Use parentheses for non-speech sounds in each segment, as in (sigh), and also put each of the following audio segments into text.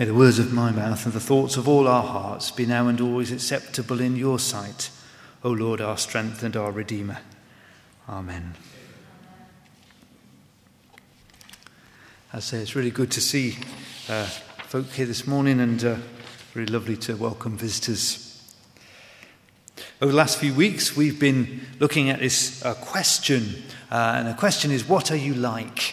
May the words of my mouth and the thoughts of all our hearts be now and always acceptable in your sight, O Lord, our strength and our Redeemer. Amen. I say it's really good to see uh, folk here this morning and uh, lovely to welcome visitors. Over the last few weeks, we've been looking at this uh, question, uh, and the question is what are you like?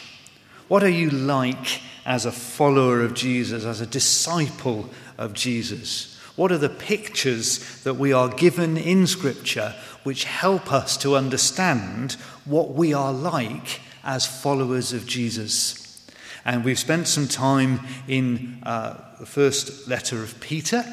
What are you like as a follower of Jesus, as a disciple of Jesus? What are the pictures that we are given in Scripture which help us to understand what we are like as followers of Jesus? And we've spent some time in uh, the first letter of Peter,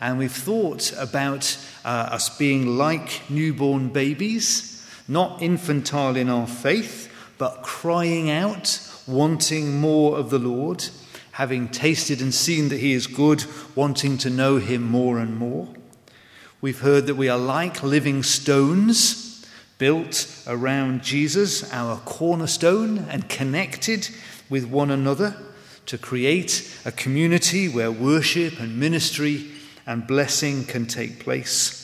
and we've thought about uh, us being like newborn babies, not infantile in our faith, but crying out, wanting more of the Lord, having tasted and seen that He is good, wanting to know Him more and more. We've heard that we are like living stones built around Jesus, our cornerstone, and connected with one another to create a community where worship and ministry and blessing can take place.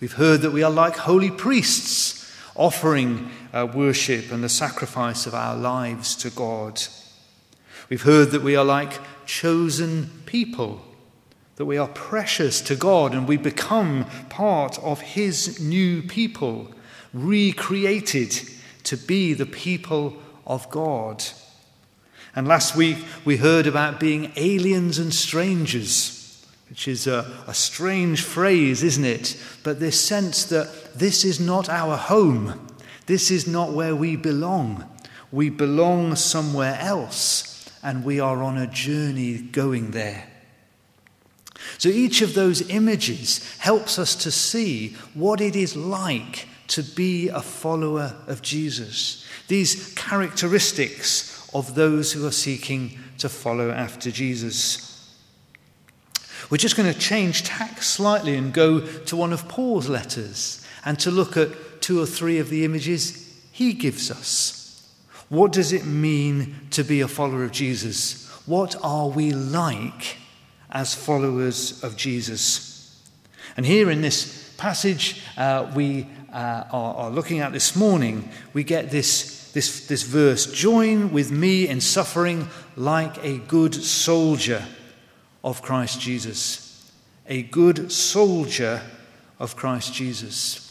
We've heard that we are like holy priests, offering uh, worship and the sacrifice of our lives to God. We've heard that we are like chosen people, that we are precious to God and we become part of His new people, recreated to be the people of God. And last week we heard about being aliens and strangers which is a, a, strange phrase, isn't it? But this sense that this is not our home, this is not where we belong. We belong somewhere else, and we are on a journey going there. So each of those images helps us to see what it is like to be a follower of Jesus. These characteristics of those who are seeking to follow after Jesus. We're just going to change tack slightly and go to one of Paul's letters and to look at two or three of the images he gives us. What does it mean to be a follower of Jesus? What are we like as followers of Jesus? And here in this passage uh, we uh, are, are looking at this morning, we get this, this, this verse Join with me in suffering like a good soldier of Christ Jesus, a good soldier of Christ Jesus.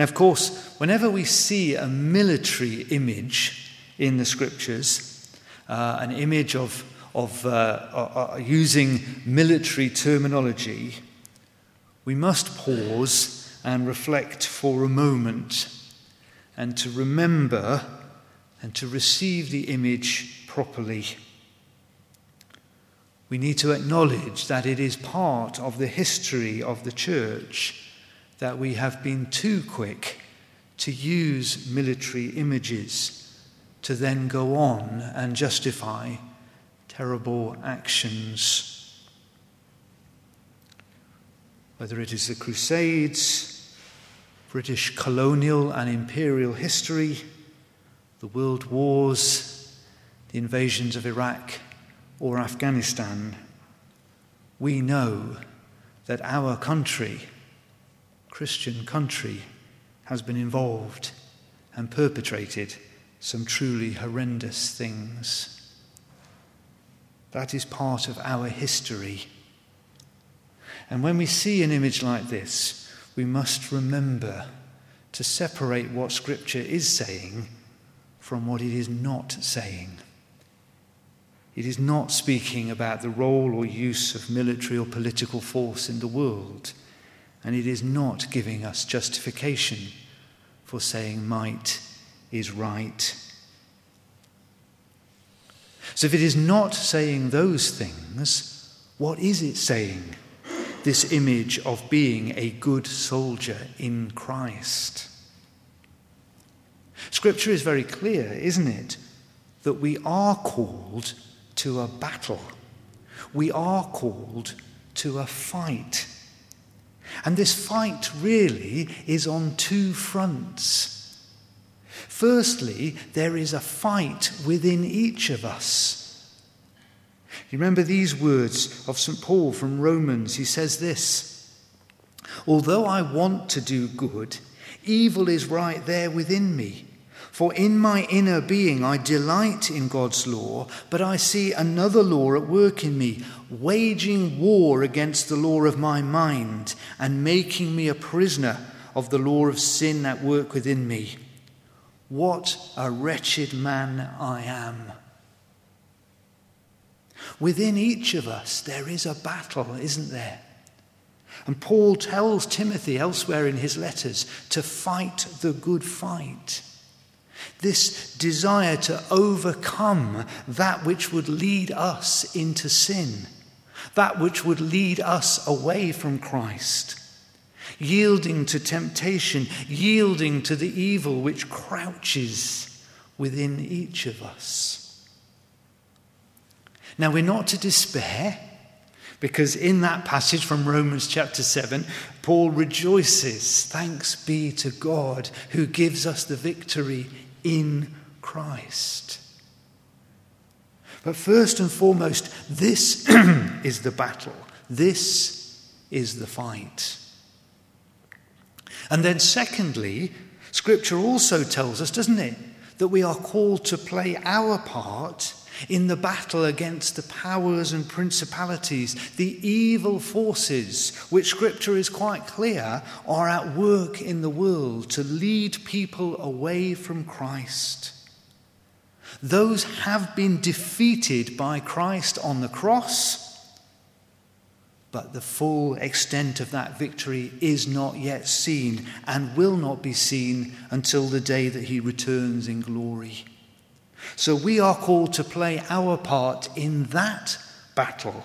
Now, of course, whenever we see a military image in the scriptures, uh, an image of, of uh, uh, uh using military terminology, we must pause and reflect for a moment and to remember and to receive the image properly. We need to acknowledge that it is part of the history of the church that we have been too quick to use military images to then go on and justify terrible actions. Whether it is the Crusades, British colonial and imperial history, the world wars, the invasions of Iraq or Afghanistan, we know that our country, Christian country, has been involved and perpetrated some truly horrendous things. That is part of our history. And when we see an image like this, we must remember to separate what Scripture is saying from what it is not saying. It is not speaking about the role or use of military or political force in the world. And it is not giving us justification for saying might is right. So, if it is not saying those things, what is it saying? This image of being a good soldier in Christ. Scripture is very clear, isn't it? That we are called to a battle. We are called to a fight. And this fight really is on two fronts. Firstly, there is a fight within each of us. You remember these words of St. Paul from Romans? He says this Although I want to do good, evil is right there within me. For in my inner being I delight in God's law, but I see another law at work in me, waging war against the law of my mind and making me a prisoner of the law of sin at work within me. What a wretched man I am. Within each of us, there is a battle, isn't there? And Paul tells Timothy elsewhere in his letters to fight the good fight. This desire to overcome that which would lead us into sin, that which would lead us away from Christ, yielding to temptation, yielding to the evil which crouches within each of us. Now, we're not to despair because in that passage from Romans chapter 7, Paul rejoices, thanks be to God who gives us the victory in Christ. But first and foremost, this (clears throat) is the battle. This is the fight. And then, secondly, Scripture also tells us, doesn't it, that we are called to play our part in the battle against the powers and principalities, the evil forces, which Scripture is quite clear are at work in the world to lead people away from Christ. Those have been defeated by Christ on the cross, but the full extent of that victory is not yet seen and will not be seen until the day that he returns in glory. So we are called to play our part in that battle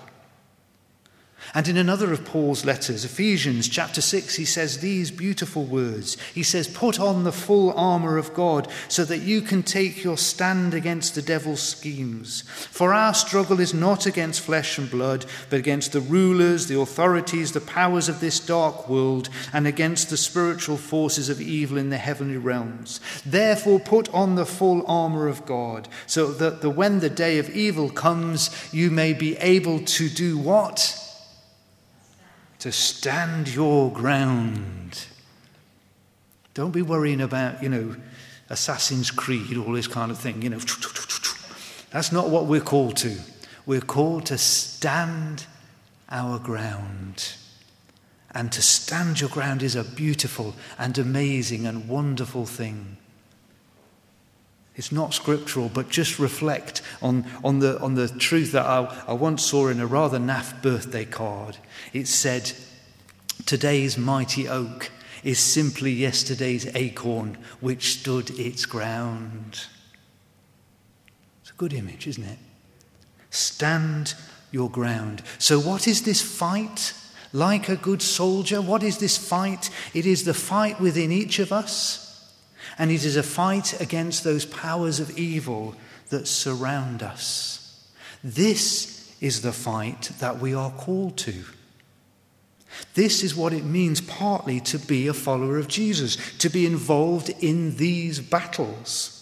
and in another of Paul's letters, Ephesians chapter 6, he says these beautiful words. He says, Put on the full armour of God so that you can take your stand against the devil's schemes. For our struggle is not against flesh and blood, but against the rulers, the authorities, the powers of this dark world, and against the spiritual forces of evil in the heavenly realms. Therefore, put on the full armour of God so that the, when the day of evil comes, you may be able to do what? To stand your ground. Don't be worrying about, you know, Assassin's Creed, all this kind of thing, you know. That's not what we're called to. We're called to stand our ground. And to stand your ground is a beautiful and amazing and wonderful thing. It's not scriptural, but just reflect on, on, the, on the truth that I, I once saw in a rather naff birthday card. It said, Today's mighty oak is simply yesterday's acorn which stood its ground. It's a good image, isn't it? Stand your ground. So, what is this fight? Like a good soldier, what is this fight? It is the fight within each of us and it is a fight against those powers of evil that surround us. This is the fight that we are called to. This is what it means partly to be a follower of Jesus, to be involved in these battles.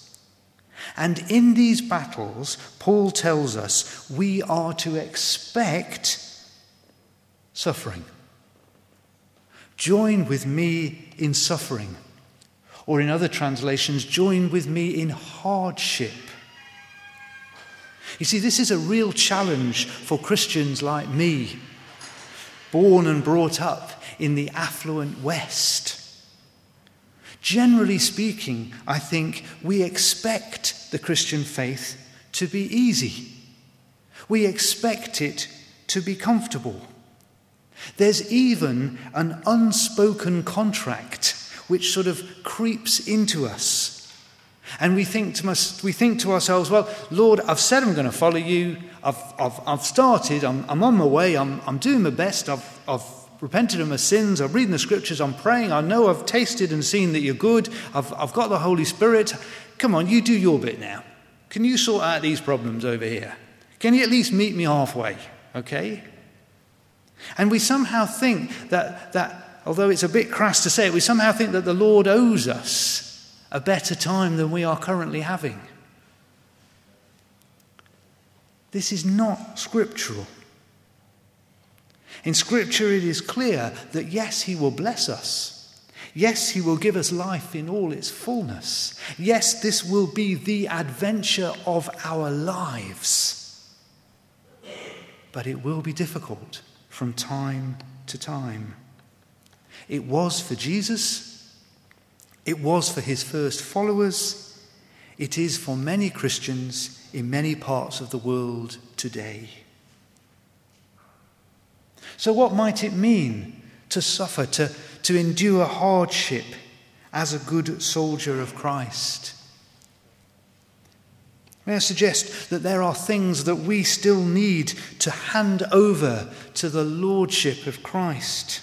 And in these battles, Paul tells us we are to expect suffering. Join with me in suffering. Or in other translations, join with me in hardship. You see, this is a real challenge for Christians like me, born and brought up in the affluent West. Generally speaking, I think we expect the Christian faith to be easy. We expect it to be comfortable. There's even an unspoken contract which sort of creeps into us. And we think, to us, we think to ourselves, well, Lord, I've said I'm going to follow you. I've, I've, I've started. I'm, I'm on my way. I'm, I'm doing my best. I've, I've repented of my sins. I'm reading the scriptures. I'm praying. I know I've tasted and seen that you're good. I've, I've got the Holy Spirit. Come on, you do your bit now. Can you sort out these problems over here? Can you at least meet me halfway? Okay? And we somehow think that, that although it's a bit crass to say it, we somehow think that the Lord owes us a better time than we are currently having. This is not scriptural. In Scripture, it is clear that yes, He will bless us. Yes, He will give us life in all its fullness. Yes, this will be the adventure of our lives. But it will be difficult from time to time. It was for Jesus, it was for His first followers, it is for many Christians in many parts of the world today. So, what might it mean to suffer, to, to endure hardship as a good soldier of Christ? May I suggest that there are things that we still need to hand over to the Lordship of Christ?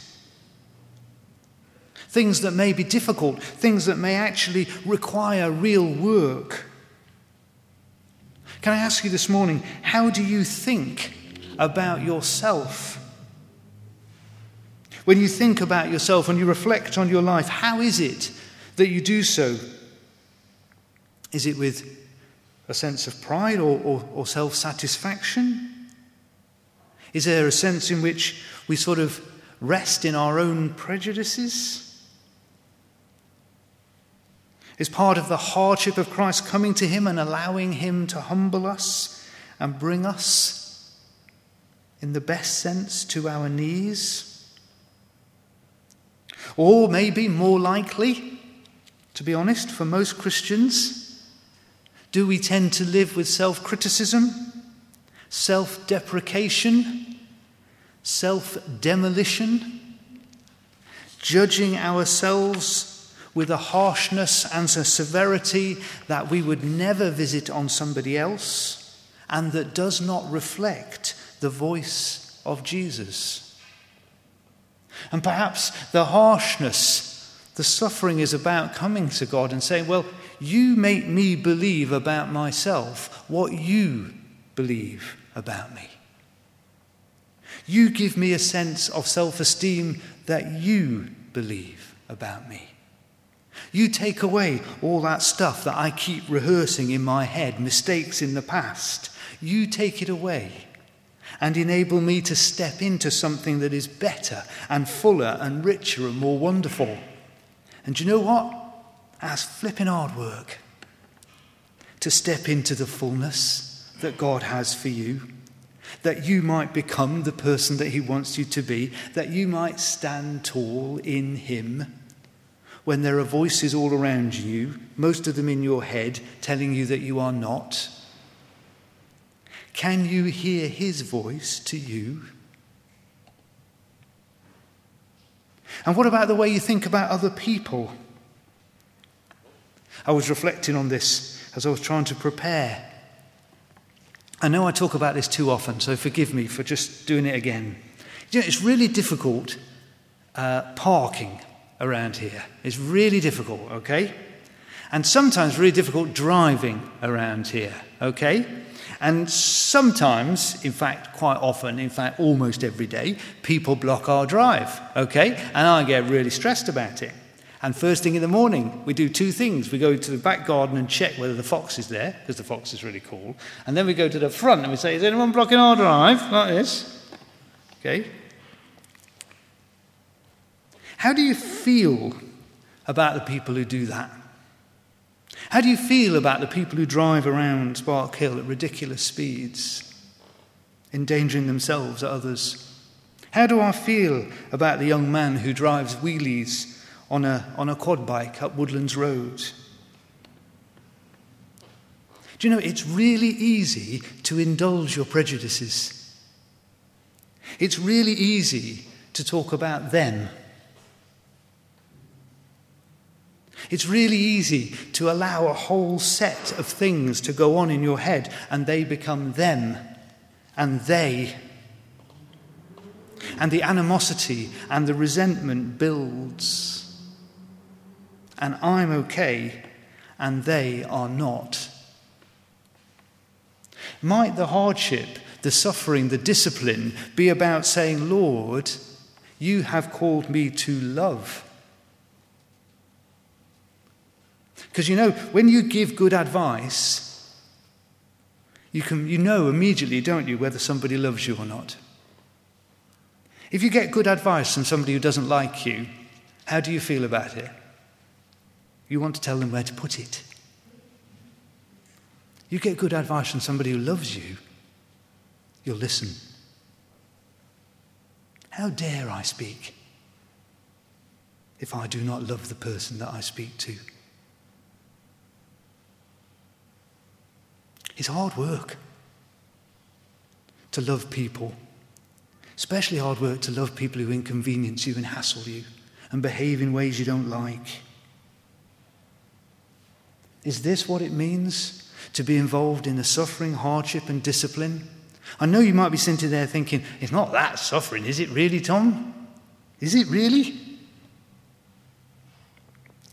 Things that may be difficult, things that may actually require real work. Can I ask you this morning, how do you think about yourself? When you think about yourself and you reflect on your life, how is it that you do so? Is it with a sense of pride or, or, or self satisfaction? Is there a sense in which we sort of rest in our own prejudices? Is part of the hardship of Christ coming to Him and allowing Him to humble us and bring us, in the best sense, to our knees? Or maybe more likely, to be honest, for most Christians, do we tend to live with self criticism, self deprecation, self demolition, judging ourselves with a harshness and a severity that we would never visit on somebody else and that does not reflect the voice of Jesus? And perhaps the harshness, the suffering is about coming to God and saying, Well, you make me believe about myself what you believe about me. You give me a sense of self esteem that you believe about me. You take away all that stuff that I keep rehearsing in my head, mistakes in the past. You take it away and enable me to step into something that is better and fuller and richer and more wonderful. And you know what? That's flipping hard work to step into the fullness that God has for you, that you might become the person that He wants you to be, that you might stand tall in Him. When there are voices all around you, most of them in your head, telling you that you are not, can you hear his voice to you? And what about the way you think about other people? I was reflecting on this as I was trying to prepare. I know I talk about this too often, so forgive me for just doing it again. You know, it's really difficult uh, parking around here. It's really difficult, okay? And sometimes really difficult driving around here, okay? And sometimes, in fact, quite often, in fact, almost every day, people block our drive, okay? And I get really stressed about it. And first thing in the morning, we do two things. We go to the back garden and check whether the fox is there, because the fox is really cool. And then we go to the front and we say, Is anyone blocking our drive? Like this. Okay? How do you feel about the people who do that? How do you feel about the people who drive around Sparkhill at ridiculous speeds, endangering themselves or others? How do I feel about the young man who drives wheelies on a, on a quad bike up Woodlands Road? Do you know, it's really easy to indulge your prejudices. It's really easy to talk about them It's really easy to allow a whole set of things to go on in your head and they become them and they. And the animosity and the resentment builds. And I'm okay and they are not. Might the hardship, the suffering, the discipline be about saying, Lord, you have called me to love Because you know, when you give good advice, You, can, you know immediately, don't you, whether somebody loves you or not. If you get good advice from somebody who doesn't like you, how do you feel about it? You want to tell them where to put it. You get good advice from somebody who loves you, you'll listen. How dare I speak if I do not love the person that I speak to? It's hard work to love people, especially hard work to love people who inconvenience you and hassle you and behave in ways you don't like. Is this what it means to be involved in the suffering, hardship, and discipline? I know you might be sitting there thinking, it's not that suffering, is it really, Tom? Is it really?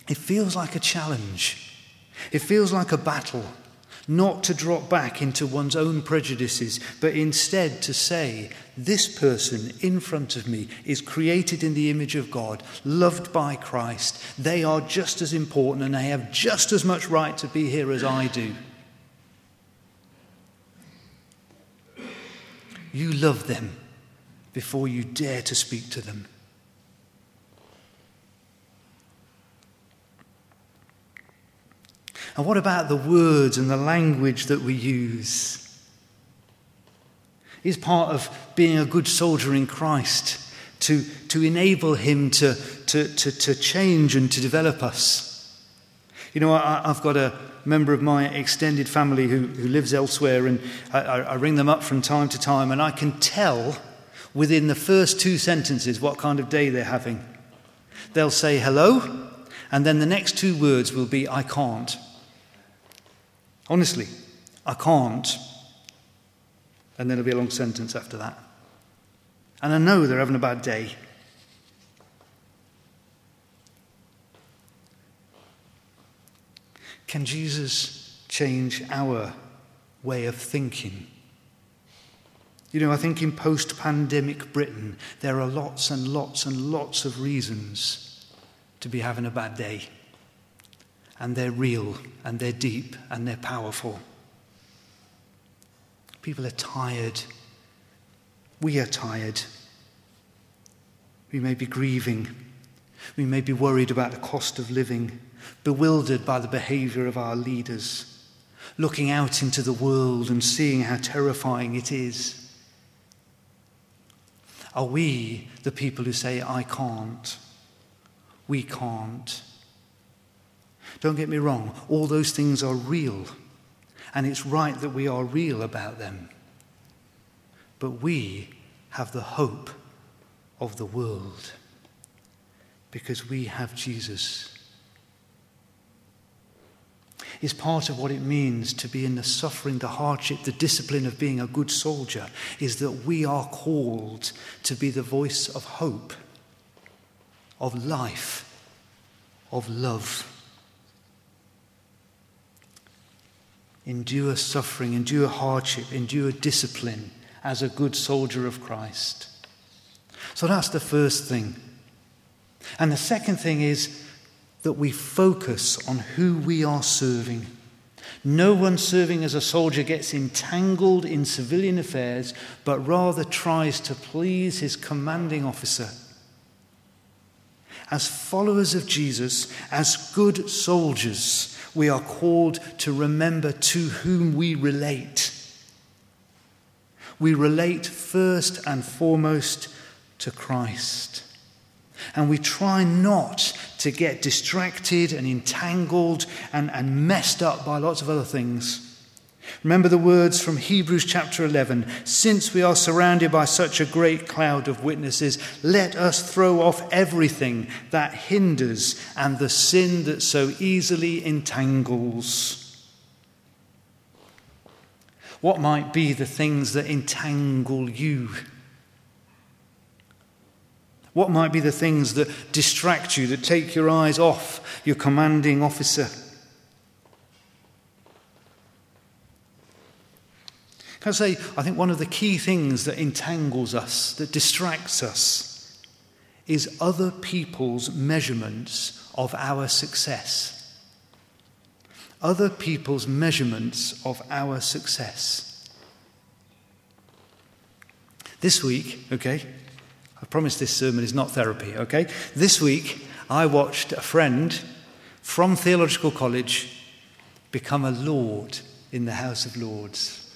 It feels like a challenge. It feels like a battle, not to drop back into one's own prejudices, but instead to say, This person in front of me is created in the image of God, loved by Christ. They are just as important and they have just as much right to be here as I do. You love them before you dare to speak to them. And what about the words and the language that we use? Is part of being a good soldier in Christ to, to enable Him to, to, to, to change and to develop us. You know, I, have got a member of my extended family who, who lives elsewhere, and I, I ring them up from time to time, and I can tell within the first two sentences what kind of day they're having. They'll say hello, and then the next two words will be, I can't. Honestly, I can't. And then there'll be a long sentence after that. And I know they're having a bad day. Can Jesus change our way of thinking? You know, I think in post pandemic Britain, there are lots and lots and lots of reasons to be having a bad day and they're real and they're deep and they're powerful. People are tired. We are tired. We may be grieving. We may be worried about the cost of living, bewildered by the behavior of our leaders, looking out into the world and seeing how terrifying it is. Are we the people who say, I can't? We can't. Don't get me wrong, all those things are real, and it's right that we are real about them. But we have the hope of the world because we have Jesus. Is part of what it means to be in the suffering, the hardship, the discipline of being a good soldier, is that we are called to be the voice of hope, of life, of love. Endure suffering, endure hardship, endure discipline as a good soldier of Christ. So that's the first thing. And the second thing is that we focus on who we are serving. No one serving as a soldier gets entangled in civilian affairs, but rather tries to please his commanding officer. As followers of Jesus, as good soldiers, we are called to remember to whom we relate. We relate first and foremost to Christ. And we try not to get distracted and entangled and, and messed up by lots of other things. Remember the words from Hebrews chapter 11 Since we are surrounded by such a great cloud of witnesses, let us throw off everything that hinders and the sin that so easily entangles. What might be the things that entangle you? What might be the things that distract you, that take your eyes off your commanding officer? Can I say, I think one of the key things that entangles us, that distracts us, is other people's measurements of our success. Other people's measurements of our success. This week, okay, I promise this sermon is not therapy, okay? This week, I watched a friend from Theological College become a Lord in the House of Lords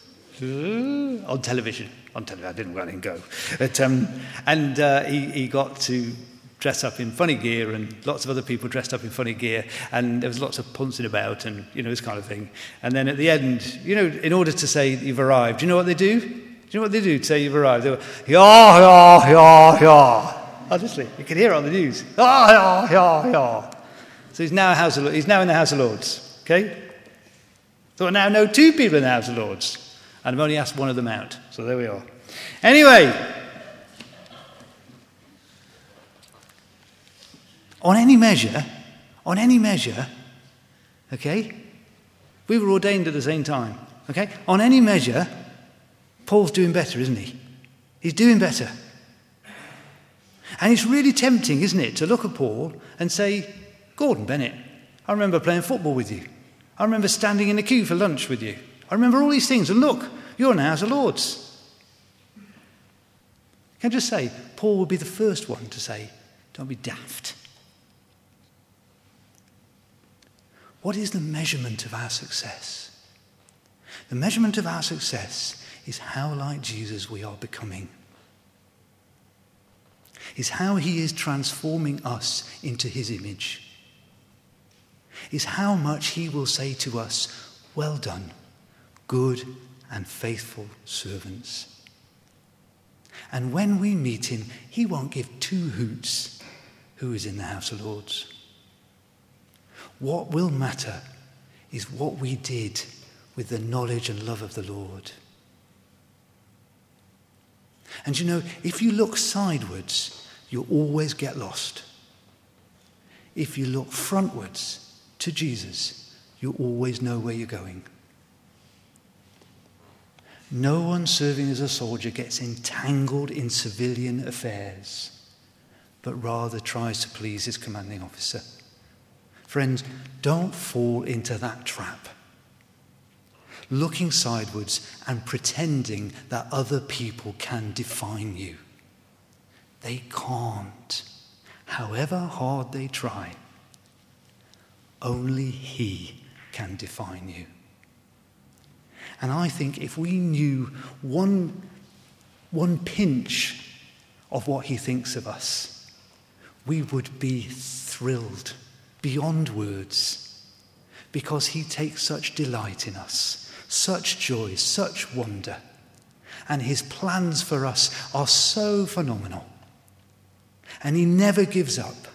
on television. On television, I didn't let him go. But, um, and uh, he, he got to dress up in funny gear and lots of other people dressed up in funny gear and there was lots of pouncing about and you know this kind of thing. And then at the end you know in order to say you've arrived you know what they do? Do you know what they do to say you've arrived? They go yeah yeah yeah yeah honestly you can hear it on the news. Yeah yeah yeah yeah so he's now, House of, he's now in the House of Lords okay? So now know two people in the House of Lords and I've only asked one of them out so there we are anyway on any measure, on any measure, okay, we were ordained at the same time, okay? On any measure, Paul's doing better, isn't he? He's doing better. And it's really tempting, isn't it, to look at Paul and say, Gordon Bennett, I remember playing football with you. I remember standing in the queue for lunch with you. I remember all these things. And look, you're now as a Lord's. Can I just say, Paul would be the first one to say, don't be daft. What is the measurement of our success? The measurement of our success is how like Jesus we are becoming. Is how he is transforming us into his image. Is how much he will say to us, Well done, good and faithful servants. And when we meet him, he won't give two hoots who is in the House of Lords. What will matter is what we did with the knowledge and love of the Lord. And you know, if you look sidewards, you'll always get lost. If you look frontwards to Jesus, you'll always know where you're going. No one serving as a soldier gets entangled in civilian affairs, but rather tries to please his commanding officer. Friends, don't fall into that trap. Looking sidewards and pretending that other people can define you. They can't, however hard they try. Only He can define you. And I think if we knew one, one pinch of what He thinks of us, we would be thrilled beyond words because he takes such delight in us, such joy, such wonder. And his plans for us are so phenomenal. And he never gives up.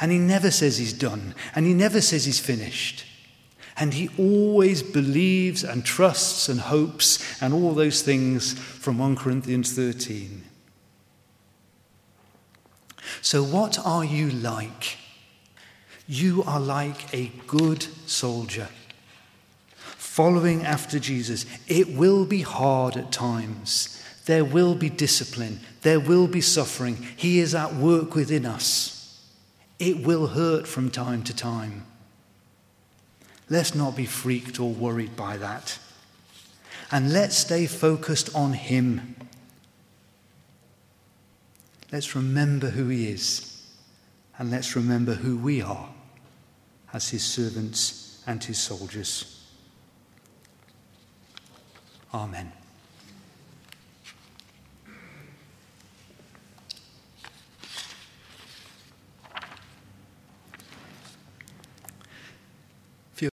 And he never says he's done. And he never says he's finished. And he always believes and trusts and hopes and all those things from 1 Corinthians 13. So, what are you like? You are like a good soldier following after Jesus. It will be hard at times. There will be discipline. There will be suffering. He is at work within us. It will hurt from time to time. Let's not be freaked or worried by that. And let's stay focused on Him. Let's remember who He is. And let's remember who we are as his servants and his soldiers. Amen.